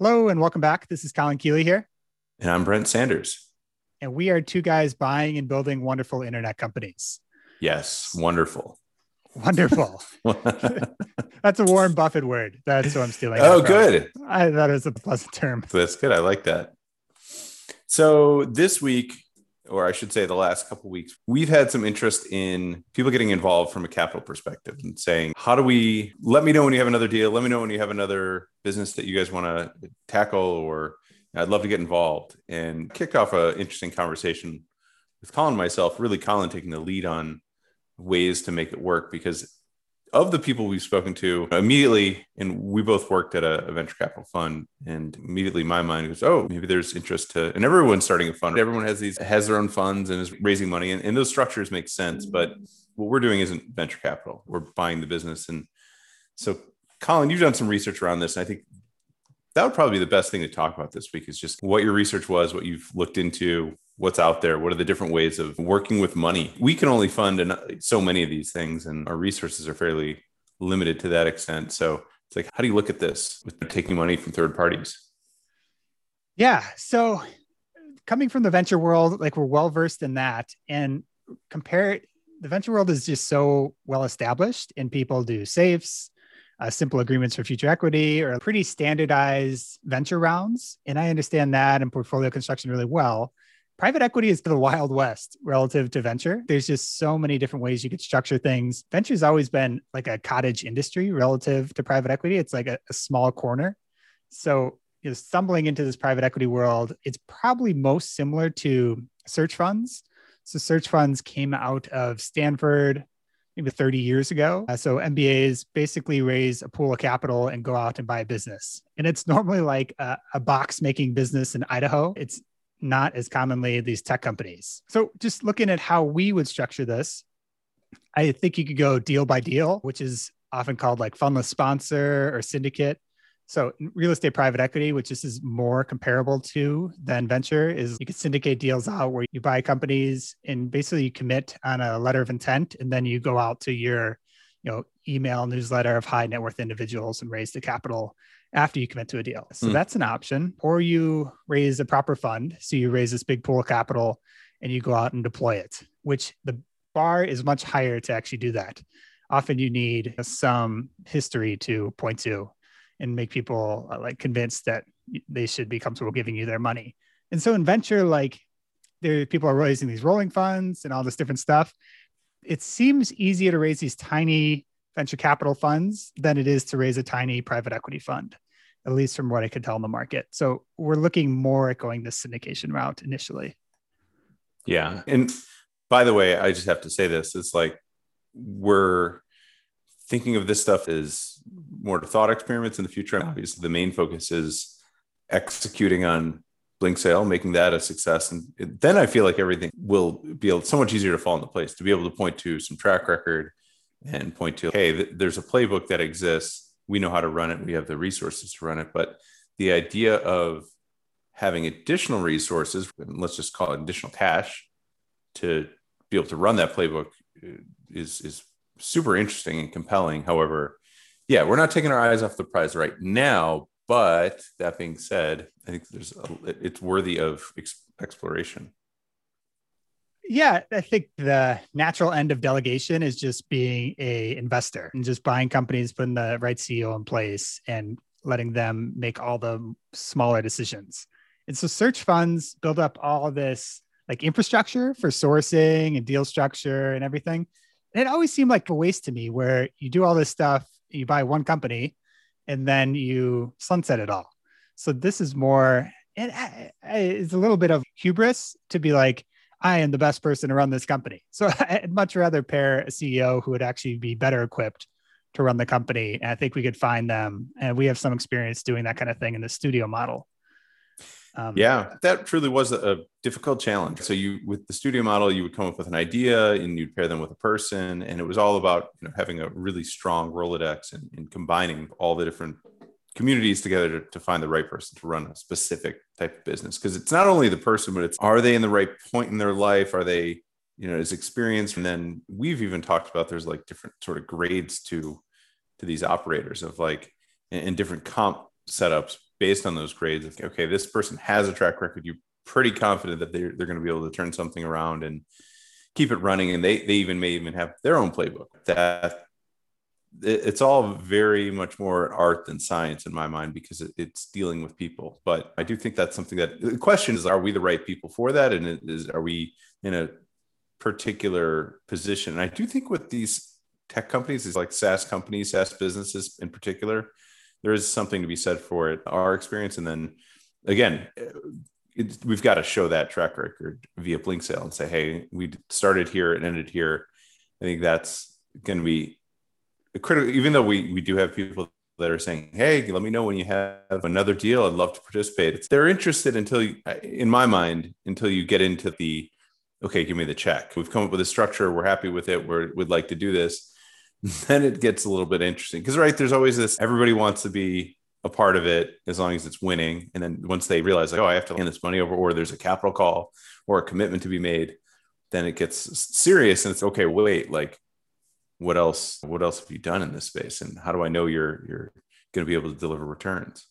Hello and welcome back. This is Colin Keeley here. And I'm Brent Sanders. And we are two guys buying and building wonderful internet companies. Yes, wonderful. Wonderful. That's a Warren Buffett word. That's what I'm stealing. Oh, good. I thought it was a pleasant term. That's good. I like that. So this week, or I should say the last couple weeks, we've had some interest in people getting involved from a capital perspective and saying, how do we let me know when you have another deal? Let me know when you have another business that you guys want to tackle, or I'd love to get involved. And kicked off an interesting conversation with Colin myself, really Colin taking the lead on ways to make it work because of the people we've spoken to immediately, and we both worked at a, a, venture capital fund, and immediately my mind goes, oh, maybe there's interest to, and everyone's starting a fund. Everyone has these has their own funds and is raising money, and, and those structures make sense. Mm-hmm. But what we're doing isn't venture capital; we're buying the business. And so, Colin, you've done some research around this, and I think that would probably be the best thing to talk about this week is just what your research was, what you've looked into, what's out there what are the different ways of working with money? We can only fund so many of these things and our resources are fairly limited to that extent. So it's like how do you look at this with taking money from third parties? Yeah so coming from the venture world like we're well versed in that and compare the venture world is just so well established and people do safes uh, simple agreements for future equity or pretty standardized venture rounds and i understand that and portfolio construction really well private equity is the wild west relative to venture. There's just so many different ways you could structure things. Venture's always been like a cottage industry relative to private equity. It's like a, a small corner. So, you know, stumbling into this private equity world, it's probably most similar to search funds. So, search funds came out of Stanford maybe 30 years ago. Uh, so, MBAs basically raise a pool of capital and go out and buy a business. And it's normally like a, a box making business in Idaho. It's not as commonly these tech companies. So just looking at how we would structure this, I think you could go deal by deal, which is often called like fundless sponsor or syndicate. So real estate private equity, which this is more comparable to than venture, is you can syndicate deals out where you buy companies and basically you commit on a letter of intent, and then you go out to your, you know, email newsletter of high net worth individuals and raise the capital after you commit to a deal. So mm. that's an option. Or you raise a proper fund. So you raise this big pool of capital and you go out and deploy it, which the bar is much higher to actually do that. Often you need some history to point to and make people uh, like convinced that they should be comfortable giving you their money. And so in venture, like there people are raising these rolling funds and all this different stuff. It seems easier to raise these tiny venture capital funds than it is to raise a tiny private equity fund, at least from what I could tell in the market. So we're looking more at going this syndication route initially. Yeah. And by the way, I just have to say this it's like we're thinking of this stuff as more to thought experiments in the future. Obviously, the main focus is executing on Blinksale, making that a success. And then I feel like everything will be so much easier to fall into place to be able to point to some track record and point to, hey, th- there's a playbook that exists. We know how to run it. We have the resources to run it. But the idea of having additional resources, let's just call it additional cash to be able to run that playbook uh, is, is super interesting and compelling. However, yeah, we're not taking our eyes off the prize right now. But that being said, I think there's a, it's worthy of ex- exploration. Yeah, I think the natural end of delegation is just being a investor and just buying companies, putting the right CEO in place, and letting them make all the smaller decisions. And so search funds build up all this like infrastructure for sourcing and deal structure and everything. And it always seemed like a waste to me where you do all this stuff, you buy one company, and then you sunset it all. So this is more, it, it's a little bit of hubris to be like, I am the best person to run this company. So I'd much rather pair a CEO who would actually be better equipped to run the company. And I think we could find them. And we have some experience doing that kind of thing in the studio model. Um, yeah, that truly was a, difficult challenge. So you, with the studio model, you would come up with an idea and you'd pair them with a person, and it was all about you know having a really strong Rolodex and, and combining all the different communities together to, to find the right person to run a specific type of business because it's not only the person but it's are they in the right point in their life are they you know is experienced and then we've even talked about there's like different sort of grades to to these operators of like in different comp setups based on those grades. Okay, this person has a track record. You're pretty confident that they're, they're going to be able to turn something around and keep it running. And they, they even may even have their own playbook that it's all very much more art than science in my mind because it's dealing with people. But I do think that's something that the question is: Are we the right people for that? And is are we in a particular position? And I do think with these tech companies, these like SaaS companies, SaaS businesses in particular, there is something to be said for it. Our experience, and then again, eh, we've got to show that track record via Blinksale and say, hey, we started here and ended here. I think that's going to be critical, even though we, we do have people that are saying, Hey, let me know when you have another deal. I'd love to participate. It's, they're interested until you, in my mind, until you get into the, okay, give me the check. We've come up with a structure. We're happy with it. we would like to do this. Then it gets a little bit interesting because, right, there's always this, everybody wants to be a part of it as long as it's winning. And then once they realize like, oh, I have to hand this money over, or there's a capital call or a commitment to be made, then it gets serious. And it's okay, wait, like what else what else have you done in this space? And how do i know you're you're going to be able to deliver returns?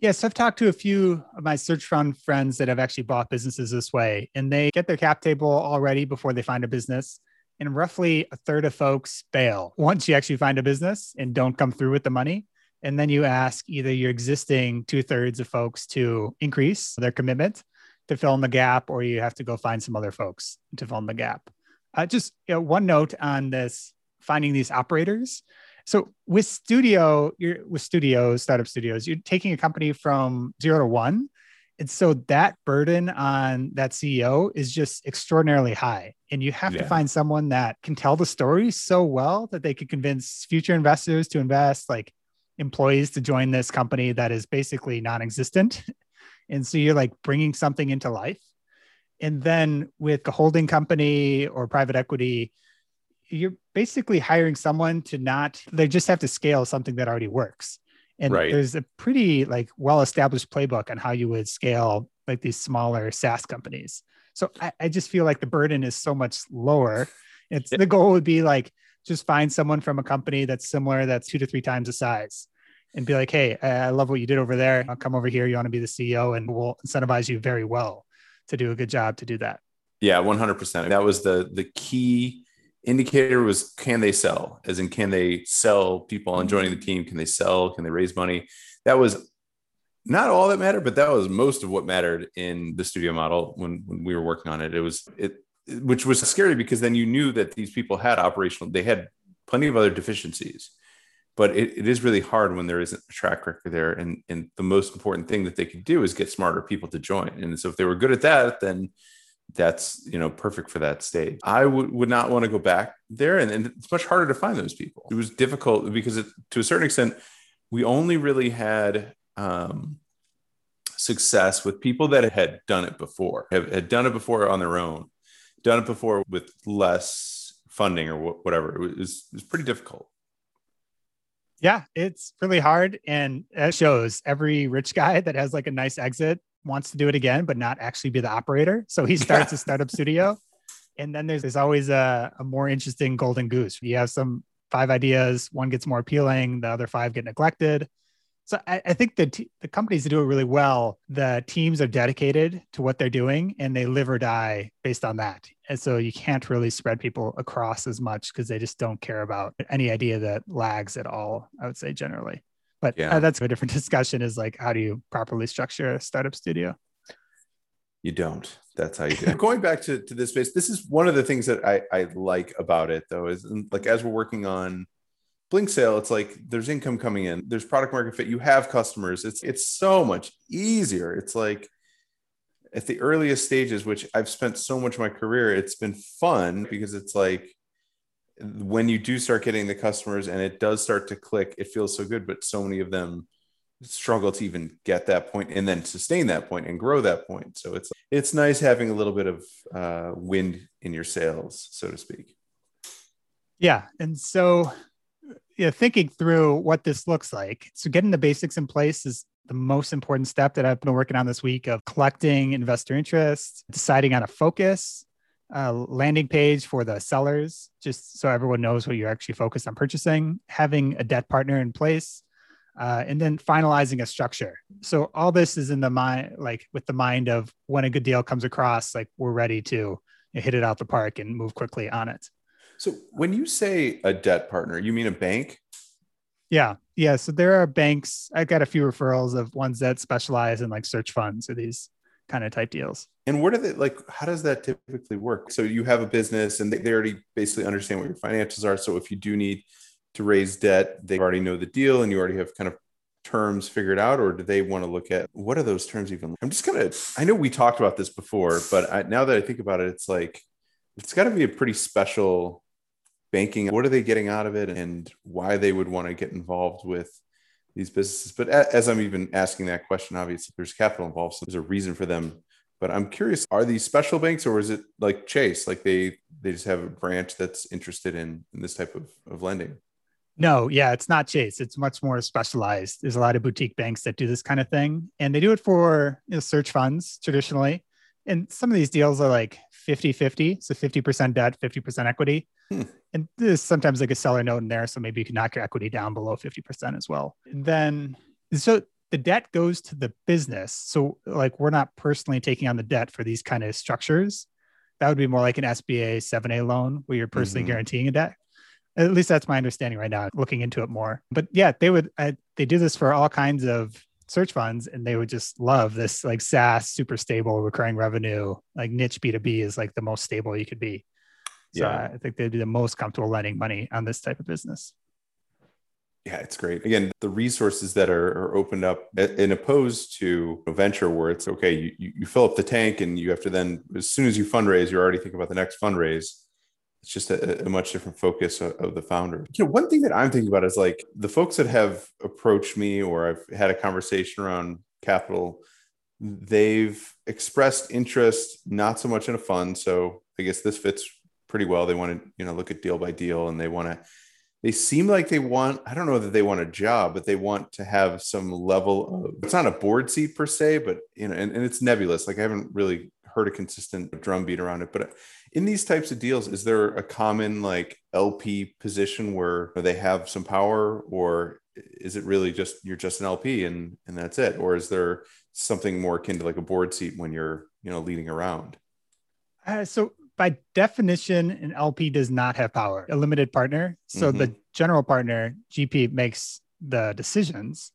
Yes i've talked to a few of my search fund friends that have actually bought businesses this way and they get their cap table already before they find a business and roughly a third of folks bail once you actually find a business and don't come through with the money. And then you ask either your existing two-thirds of folks to increase their commitment to fill in the gap or you have to go find some other folks to fill in the gap uh, just you know, one note on this finding these operators. So with studio, you're with studios, startup studios, you're taking a company from zero to one. And so that burden on that CEO is just extraordinarily high. And you have yeah. to find someone that can tell the story so well that they can convince future investors to invest, like employees to join this company that is basically non existent. And so you're like bringing something into life. And then with a holding company or private equity, you're basically hiring someone to not, they just have to scale something that already works. And right. there's a pretty like well-established playbook on how you would scale like these smaller SaaS companies. So I, I just feel like the burden is so much lower. It's the goal would be like just find someone from a company that's similar, that's two to three times the size and be like, hey, I love what you did over there. I'll come over here. You want to be the CEO and we'll incentivize you very well to do a good job to do that. Yeah, 100%. That was the the key indicator was can they sell? As in can they sell people on mm-hmm. joining the team? Can they sell? Can they raise money? That was not all that mattered, but that was most of what mattered in the studio model when when we were working on it. It was it which was scary because then you knew that these people had operational they had plenty of other deficiencies but it, it is really hard when there isn't a track record there and and the most important thing that they could do is get smarter people to join. And so if they were good at that then that's you know perfect for that stage i would, would not want to go back there and, and it's much harder to find those people. It was difficult because it, to a certain extent we only really had um, success with people that had done it before have, had done it before on their own done it before with less funding or whatever. It was, it was pretty difficult yeah, it's really hard. And it shows every rich guy that has like a nice exit wants to do it again, but not actually be the operator. So he starts yeah. a startup studio. And then there's, there's always a, a more interesting golden goose. You have some five ideas, one gets more appealing, the other five get neglected. So I, I think the t- the companies that do it really well, the teams are dedicated to what they're doing and they live or die based on that. And so you can't really spread people across as much because they just don't care about any idea that lags at all. I would say generally, but yeah. uh, that's a different discussion. Is like how do you properly structure a startup studio? You don't. That's how you do. it. Going back to, to this space, this is one of the things that I, I like about it though, is like as we're working on Blinksale, it's like there's income coming in, there's product market fit, you have customers. It's it's so much easier. It's like at the earliest stages, which I've spent so much of my career, it's been fun because it's like when you do start getting the customers and it does start to click, it feels so good. But so many of them struggle to even get that point and then sustain that point and grow that point. So it's it's nice having a little bit of uh, wind in your sails, so to speak. Yeah, and so you know, thinking through what this looks like. So getting the basics in place is the most important step that I've been working on this week of collecting investor interest, deciding on a focus, a landing page for the sellers, just so everyone knows what you're actually focused on purchasing, having a debt partner in place, uh, and then finalizing a structure. So all this is in the mind, like with the mind of when a good deal comes across, like we're ready to hit it out the park and move quickly on it. So when you say a debt partner, you mean a bank? Yeah. Yeah. So there are banks. I got a few referrals of ones that specialize in like search funds or these kind of type deals. And what are they like? How does that typically work? So you have a business and they, they already basically understand what your financials are. So if you do need to raise debt, they already know the deal and you already have kind of terms figured out or do they want to look at what are those terms even i'm just gonna i know we talked about this before but I, now that i think about it it's like it's got to be a pretty special banking what are they getting out of it and why they would want to get involved with these businesses but as i'm even asking that question obviously there's capital involved so there's a reason for them but i'm curious are these special banks or is it like chase like they they just have a branch that's interested in, in this type of, of lending no, yeah, it's not Chase. It's much more specialized. There's a lot of boutique banks that do this kind of thing, and they do it for you know, search funds traditionally. And some of these deals are like 50 50. So 50% debt, 50% equity. Hmm. And there's sometimes like a seller note in there. So maybe you can knock your equity down below 50% as well. And then, so the debt goes to the business. So, like, we're not personally taking on the debt for these kind of structures. That would be more like an SBA 7A loan where you're personally mm-hmm. guaranteeing a debt. At least that's my understanding right now, looking into it more. But yeah, they would, uh, they do this for all kinds of search funds and they would just love this like SaaS, super stable recurring revenue, like niche B2B is like the most stable you could be. So yeah. I think they'd be the most comfortable lending money on this type of business. Yeah, it's great. Again, the resources that are, are opened up and opposed to a venture where it's okay, you, you fill up the tank and you have to then, as soon as you fundraise, you're already thinking about the next fundraise it's just a, a, much different focus of, of, the founder. You know, one thing that I'm thinking about is like the folks that have approached me or I've had a conversation around capital, they've expressed interest not so much in a fund. So I guess this fits pretty well. They want to, you know, look at deal by deal and they want to they seem like they want i don't know that they want a job but they want to have some level of it's not a board seat per se but you know and, and it's nebulous like i haven't really heard a consistent drumbeat around it but in these types of deals is there a common like lp position where they have some power or is it really just you're just an lp and and that's it? Or is there something more akin to like a board seat when you're you know leading around? Uh, so by definition an lp does not have power. A limited partner. So mm-hmm. the general partner gp makes the decisions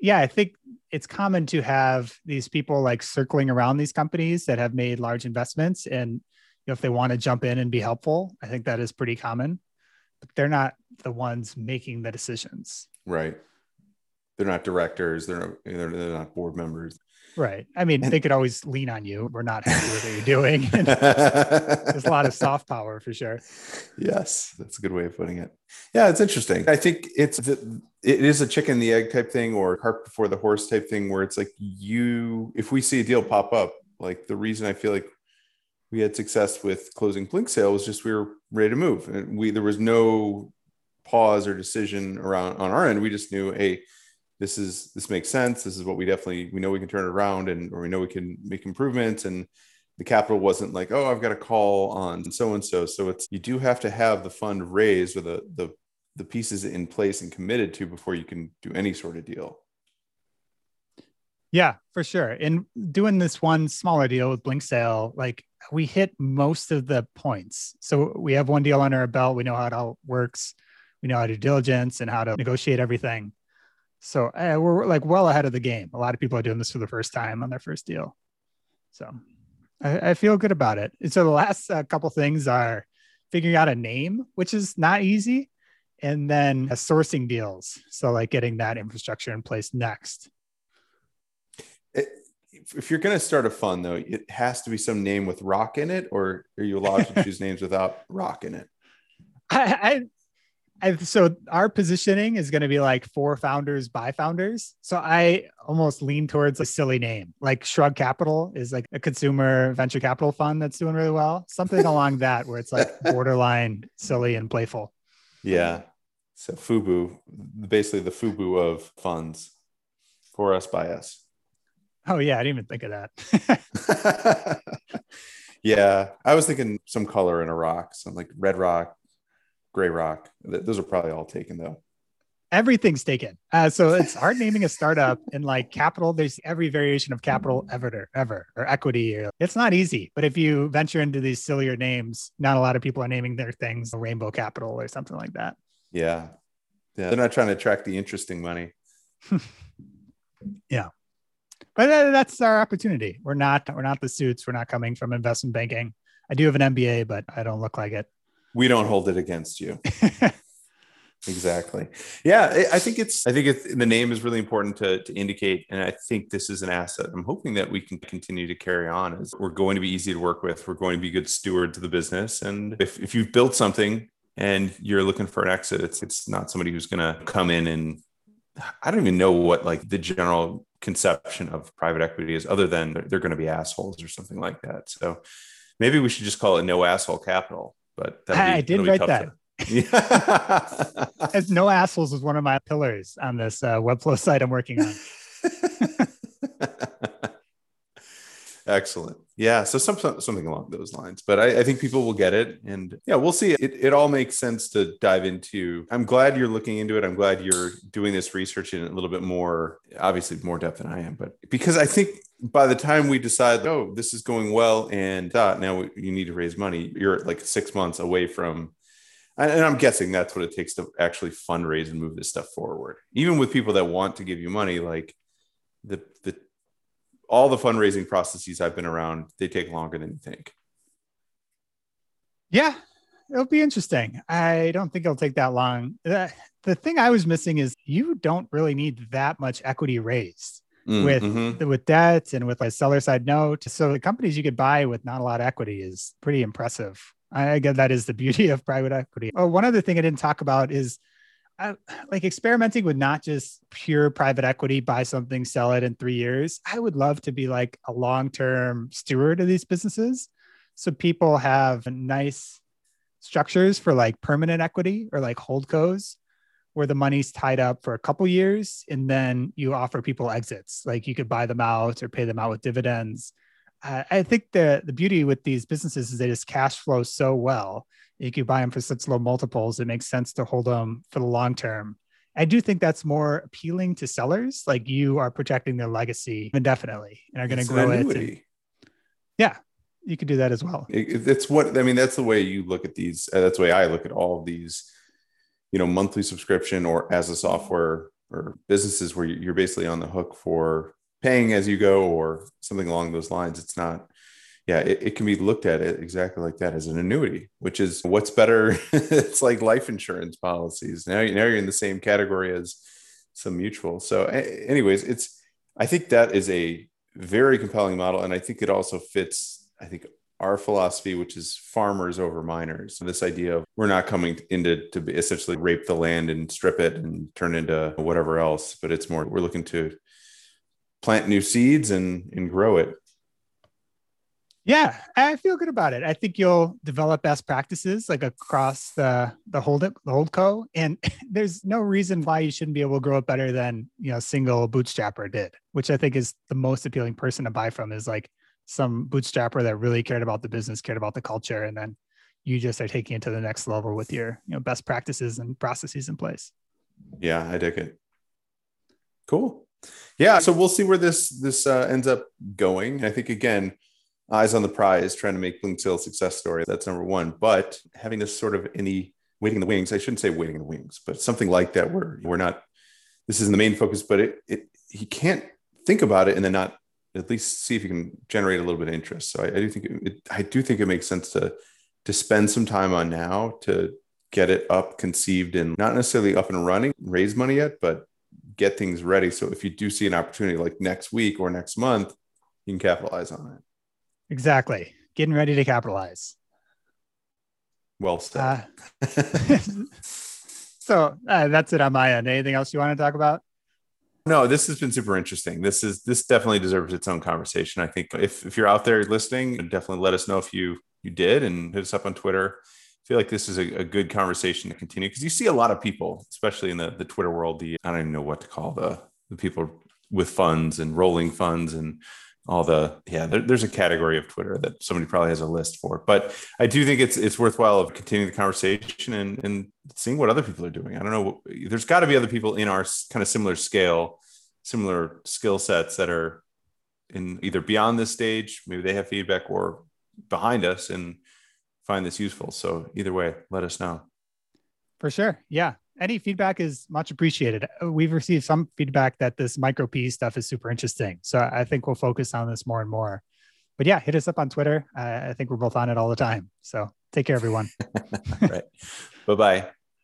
yeah i think it's common to have these people like circling around these companies that have made large investments and you know, if they want to jump in and be helpful i think that is pretty common but they're not the ones making the decisions. Right. They're not directors they're not, they're, they're not board members Right. I mean, and, they could always lean on you. We're not happy with what you're doing. there's a lot of soft power for sure. Yes, that's a good way of putting it. Yeah, it's interesting. I think it's it is a chicken the egg type thing or cart before the horse type thing where it's like you if we see a deal pop up, like the reason I feel like we had success with closing Blinksale was just we were ready to move. And we there was no pause or decision around on our end. We just knew, hey, this is this makes sense. This is what we definitely we know we can turn around and or we know we can make improvements. And the capital wasn't like oh i've got a call on so and so so it's you do have to have the fund raised or the the the pieces in place and committed to before you can do any sort of deal. Yeah for sure. And doing this one smaller deal with Blinksale like we hit most of the points. So we have one deal under our belt. We know how it all works. We know how to do diligence and how to negotiate everything so uh, we're like well ahead of the game. A lot of people are doing this for the first time on their first deal. So I, I feel good about it. And so the last uh, couple things are figuring out a name, which is not easy, and then uh, sourcing deals. So like getting that infrastructure in place next. It, if you're going to start a fund, though, it has to be some name with rock in it, or are you allowed to choose names without rock in it? I, I, so our positioning is going to be like for founders by founders. So I almost lean towards a silly name, like Shrug Capital is like a consumer venture capital fund that's doing really well. Something along that where it's like borderline silly and playful. Yeah. So Fubu, basically the Fubu of funds for us by us. Oh yeah, I didn't even think of that. yeah, I was thinking some color in a rock, some like red rock, Gray Rock. Those are probably all taken though. everything's taken. Uh, so it's hard naming a startup and like capital. There's every variation of capital ever, ever, or equity. Or, it's not easy. But if you venture into these sillier names, not a lot of people are naming their things Rainbow Capital or something like that. Yeah, yeah. They're not trying to attract the interesting money. yeah, but that's our opportunity. We're not. We're not the suits. We're not coming from investment banking. I do have an MBA, but I don't look like it. We don't hold it against you. exactly. Yeah i think it's i think it's the name is really important to, to indicate and i think this is an asset i'm hoping that we can continue to carry on as we're going to be easy to work with. We're going to be good stewards of the business. And if, if you've built something and you're looking for an exit it's it's not somebody who's going to come in and i don't even know what like the general conception of private equity is other than they're going to be assholes or something like that. So maybe we should just call it no asshole capital but be, I did write that. As no assholes is one of my pillars on this uh, Webflow site I'm working on. Excellent. Yeah. So some, something along those lines, but I, I, think people will get it. And yeah, we'll see. It, it all makes sense to dive into. I'm glad you're looking into it. I'm glad you're doing this research in a little bit more, obviously more depth than I am, but because I think by the time we decide, oh, this is going well and uh, now you need to raise money, you're like six months away from and I'm guessing that's what it takes to actually fundraise and move this stuff forward. Even with people that want to give you money, like the the all the fundraising processes I've been around, they take longer than you think. Yeah, it'll be interesting. I don't think it'll take that long. The, the thing I was missing is you don't really need that much equity raised mm, with mm-hmm. with debt and with a seller side note. So the companies you could buy with not a lot of equity is pretty impressive. I guess that is the beauty of private equity. Oh, one other thing I didn't talk about is uh, like experimenting with not just pure private equity, buy something, sell it in three years. I would love to be like a long term steward of these businesses. So people have nice structures for like permanent equity or like holdcos where the money's tied up for a couple years and then you offer people exits. Like you could buy them out or pay them out with dividends uh, I think the the beauty with these businesses is they just cash flow so well. You can buy them for such low multiples. It makes sense to hold them for the long term. I do think that's more appealing to sellers. Like you are protecting their legacy indefinitely and are going to grow it. And, yeah, you could do that as well. It, it's what I mean. That's the way you look at these. Uh, that's the way I look at all of these. You know, monthly subscription or as a software or businesses where you're basically on the hook for paying as you go or something along those lines. It's not, yeah, it, it can be looked at exactly like that as an annuity, which is what's better. it's like life insurance policies. Now, now you're in the same category as some mutual. So, anyways, it's, I think that is a very compelling model. And I think it also fits, I think, our philosophy, which is farmers over miners. This idea of we're not coming into to essentially rape the land and strip it and turn into whatever else, but it's more we're looking to plant new seeds and and grow it yeah i feel good about it. I think you'll develop best practices like across the the hold it the hold co and there's no reason why you shouldn't be able to grow it better than you know a single bootstrapper did which i think is the most appealing person to buy from is like some bootstrapper that really cared about the business cared about the culture and then you just are taking it to the next level with your you know best practices and processes in place. Yeah i dig it. Cool. Yeah, so we'll see where this this uh, ends up going. I think again, eyes on the prize, trying to make Blinksale success story. That's number one. But having this sort of any waiting in the wings, I shouldn't say waiting in the wings, but something like that where we're not. This isn't the main focus, but it it he can't think about it and then not at least see if you can generate a little bit of interest. So I, I do think it, it, I do think it makes sense to to spend some time on now to get it up, conceived, and not necessarily up and running, raise money yet, but get things ready. So if you do see an opportunity like next week or next month, you can capitalize on it. Exactly. Getting ready to capitalize. Well said. Uh, so uh, that's it on my end. Anything else you want to talk about? No, this has been super interesting. This is this definitely deserves its own conversation. I think if if you're out there listening, definitely let us know if you you did and hit us up on Twitter I feel like this is a, a good conversation to continue because you see a lot of people, especially in the, the Twitter world, the I don't even know what to call the the people with funds and rolling funds and all the yeah there, there's a category of twitter that somebody probably has a list for but i do think it's it's worthwhile of continuing the conversation and and seeing what other people are doing. I don't know there's got to be other people in our kind of similar scale similar skill sets that are in either beyond this stage maybe they have feedback or behind us and find this useful. So either way let us know. For sure. Yeah any feedback is much appreciated. Uh, we've received some feedback that this micro P stuff is super interesting. So I think we'll focus on this more and more. But yeah, hit us up on Twitter. I think we're both on it all the time. So take care, everyone. right. Bye bye.